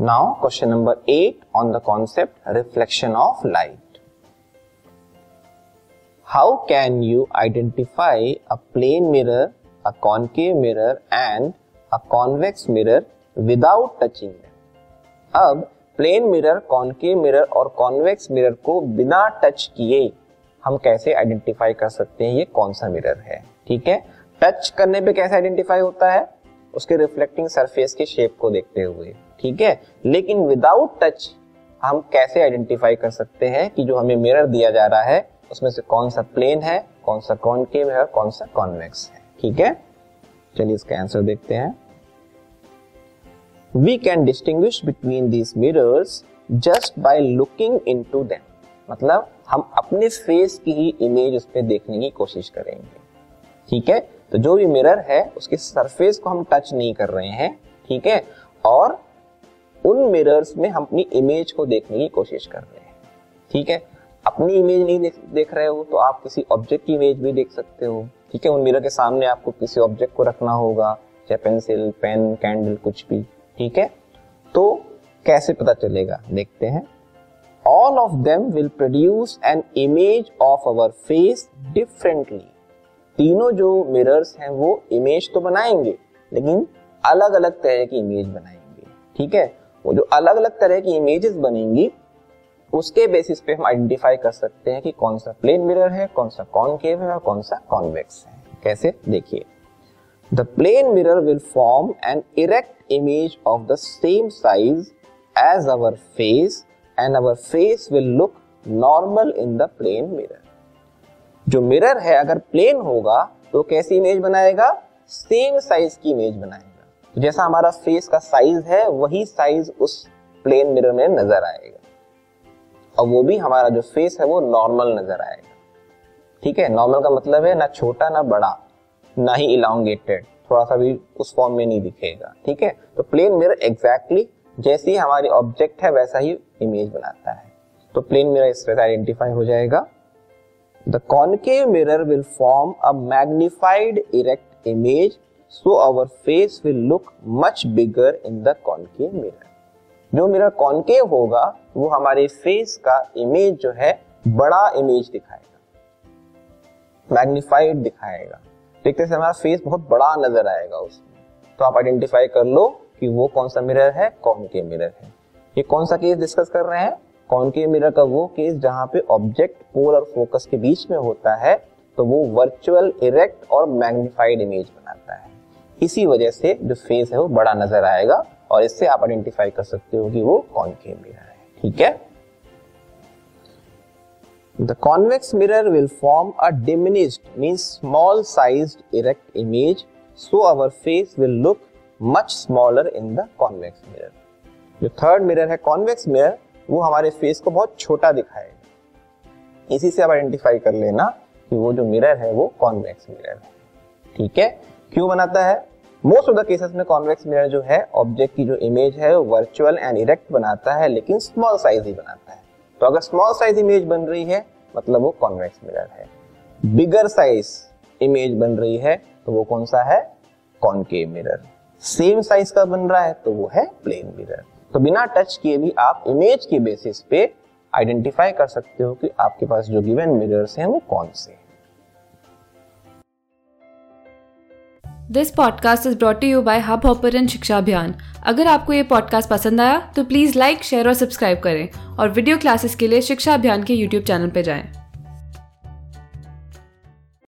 Now question number eight on the concept reflection of light how can you identify a plane mirror a concave mirror and a convex mirror without touching अब plane mirror concave mirror और convex mirror को बिना touch किए हम कैसे identify कर सकते हैं ये कौन सा मिरर है? ठीक है? टच करने पे कैसे आइडेंटिफाई होता है? उसके रिफ्लेक्टिंग सरफेस के शेप को देखते हुए, ठीक है? लेकिन विदाउट टच हम कैसे आइडेंटिफाई कर सकते हैं कि जो हमें मिरर दिया जा रहा है, उसमें से कौन सा प्लेन है, कौन सा कॉन्केव है और कौन सा कॉन्वेक्स है, ठीक है? चलिए इसका आंसर देखते हैं। We can distinguish between these mirrors just by looking into them मतलब हम अपने फेस की ही इमेज उस पर देखने की कोशिश करेंगे, ठीक है? तो जो भी मिरर है उसके सरफेस को हम टच नहीं कर रहे हैं ठीक है? और उन मिरर्स में हम अपनी इमेज को देखने की कोशिश कर रहे हैं ठीक है? अपनी इमेज नहीं देख, देख रहे हो तो आप किसी ऑब्जेक्ट की इमेज भी देख सकते हो ठीक है? उन मिरर के सामने आपको किसी ऑब्जेक्ट को रखना होगा चाहे पेंसिल पेन कैंडल कुछ भी ठीक है? तो कैसे पता चलेगा? देखते हैं। All of them will produce an image of our face differently तीनों जो मिरर्स हैं, वो इमेज तो बनाएँगे, लेकिन अलग अलग तरह की इमेज बनाएँगे, ठीक है? वो जो अलग अलग तरह की इमेजेस बनेंगी, उसके बेसिस पे हम आइडेंटिफाई कर सकते हैं कि कौन सा प्लेन मिरर है, कौन सा कॉनकेव है, और कौन सा कॉन्वेक्स है, कैसे? देखिए the plane mirror will form an erect image of the same size as our face and our face will look normal in the plane mirror जो मिरर है, अगर प्लेन होगा तो कैसी इमेज बनाएगा? सेम साइज़ की इमेज बनाएगा। तो जैसा हमारा फेस का साइज़ है, वही साइज़ उस प्लेन मिरर में नज़र आएगा। और वो भी हमारा जो फेस है, वो नॉर्मल नज़र आएगा। ठीक है? नॉर्मल का मतलब है ना छोटा, ना बड़ा, ना ही इलांगेटेड थोड़ा सा भी उस फॉर्म में नहीं दिखेगा। ठीक है? तो प्लेन मिरर एग्जैक्टली जैसी हमारी ऑब्जेक्ट है, वैसा ही इमेज बनाता है। तो प्लेन मिरर इस तरह आइडेंटिफाई हो जाएगा। The concave mirror will form a magnified erect image so our face will look much bigger in the concave mirror जो मिरर कॉनकेव होगा, वो हमारे फेस का इमेज जो है, बड़ा इमेज दिखाएगा। मैग्निफाइड दिखाएगा। देखते से हमारा फेस बहुत बड़ा नज़र आएगा उसमें। तो आप आइडेंटिफाई कर लो कि वो कौन सा मिरर है कौन के मिरर है। ये कौन सा केस डिस्कस कर रहे हैं? कौन के मिरर का वो केस जहाँ पे ऑब्जेक्ट पोल और फोकस के बीच में होता है तो वो वर्चुअल इरेक्ट और मैग्निफाइड इमेज बनाता है। इसी वजह से जो फेस है वो बड़ा नज़र आएगा और इससे आप आइडेंटिफाई कर सकते हो कि वो कौन के मिरर है। ठीक है? The convex mirror will form a diminished means small sized erect image, so our face will look much smaller in the convex mirror जो थर्ड मिरर है कॉन्वेक्स मिरर वो हमारे फेस को बहुत छोटा दिखाएगा इसी से आप आइडेंटिफाई कर लेना कि वो जो मिरर है, वो कॉन्वेक्स मिरर है। ठीक है? क्यों बनाता है? मोस्ट ऑफ़ द केसेस में कॉन्वेक्स मिरर जो है ऑब्जेक्ट की जो इमेज है, वो वर्चुअल एंड इरेक्ट बनाता है, लेकिन स्मॉल साइज़ ही बनाता है। तो अगर स्मॉल साइज़ इमेज बन रही है मतलब वो कॉन्वेक्स मिरर है। बिगर साइज़ इमेज बन रही है तो वो कौन सा है? कॉनकेव मिरर सेम साइज़ का बन रहा है तो वो है प्लेन मिरर तो बिना टच किए भी आप इमेज के बेसिस पे आइडेंटिफाई कर सकते हो कि आपके पास जो गिवन मिरर्स हैं वो कौन से this podcast is brought you by Hubhopper Shiksha Abhiyan अगर आपको ये पॉडकास्ट पसंद आया तो प्लीज़ लाइक शेयर और सब्सक्राइब करें और वीडियो क्लासेस के लिए शिक्षा अभियान के यूट्यूब चैनल पर जाएँ।